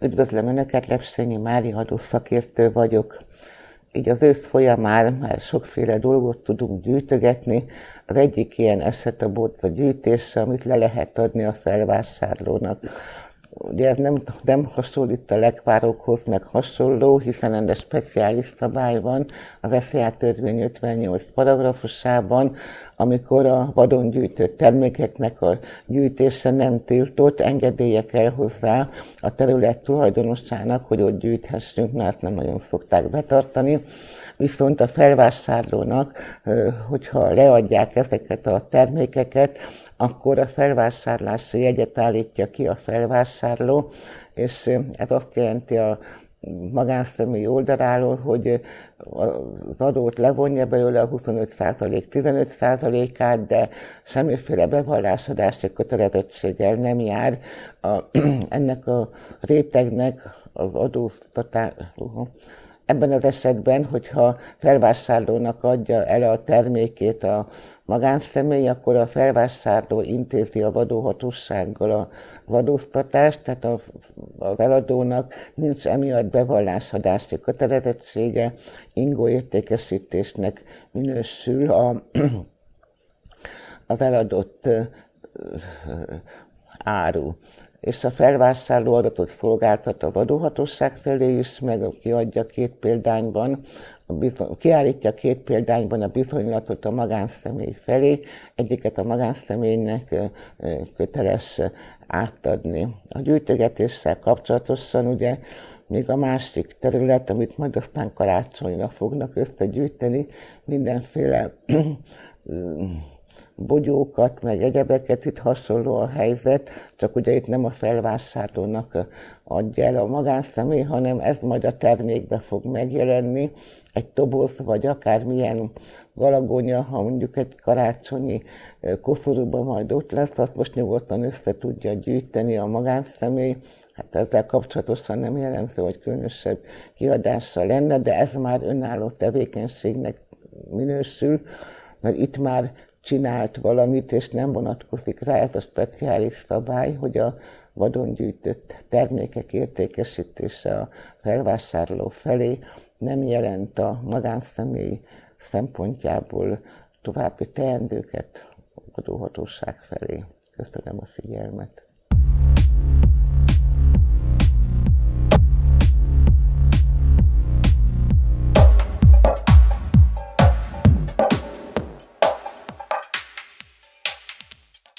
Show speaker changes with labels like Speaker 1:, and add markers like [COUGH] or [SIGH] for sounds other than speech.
Speaker 1: Üdvözlöm Önöket, Lepsényi Mári adószakértő vagyok. Így az ősz folyamán már sokféle dolgot tudunk gyűjtögetni. Az egyik ilyen eset a bóca gyűjtése, amit le lehet adni a felvásárlónak. Ugye ez nem, nem hasonlít a lekvárokhoz, meg hasonló, hiszen ennek speciális szabály van az SZIA törvény 58 paragrafusában, amikor a vadon gyűjtött termékeknek a gyűjtése nem tiltott, engedélye kell hozzá a terület tulajdonosának, hogy ott gyűjthessünk, na ezt nem nagyon szokták betartani. Viszont a felvásárlónak, hogyha leadják ezeket a termékeket, akkor a felvásárlási jegyet állítja ki a felvásárló, és ez azt jelenti a magánszemély oldaláról, hogy az adót levonja belőle a 25% 15%-át, de semmiféle bevallásadási kötelezettséggel nem jár. A, [CLEARS THROAT] ennek a rétegnek az adóztatás, Ebben az esetben, hogyha felvásárlónak adja el a termékét a magánszemély, akkor a felvásárló intézi a adóhatósággal a adóztatást, tehát a, az eladónak nincs emiatt bevallásadási kötelezettsége, ingó értékesítésnek minősül a, az eladott áru. És a felvásárló adatot szolgáltat az adóhatóság felé is, meg kiadja két példányban, a kiállítja két példányban a bizonylatot a magánszemély felé, egyiket a magánszemélynek köteles átadni. A gyűjtögetéssel kapcsolatosan ugye még a másik terület, amit majd aztán karácsonyra fognak összegyűjteni, mindenféle [CLEARS THROAT] bogyókat, meg egyebeket, itt hasonló a helyzet, csak ugye itt nem a felvásárlónak adja el a magánszemély, hanem ez majd a termékbe fog megjelenni, egy toboz, vagy akármilyen galagonya, ha mondjuk egy karácsonyi koszorúban majd ott lesz, azt most nyugodtan össze tudja gyűjteni a magánszemély, Hát ezzel kapcsolatosan nem jellemző, hogy különösebb kiadással lenne, de ez már önálló tevékenységnek minősül, mert itt már csinált valamit, és nem vonatkozik rá ez a speciális szabály, hogy a vadon gyűjtött termékek értékesítése a felvásárló felé nem jelent a magánszemély szempontjából további teendőket adóhatóság felé. Köszönöm a figyelmet.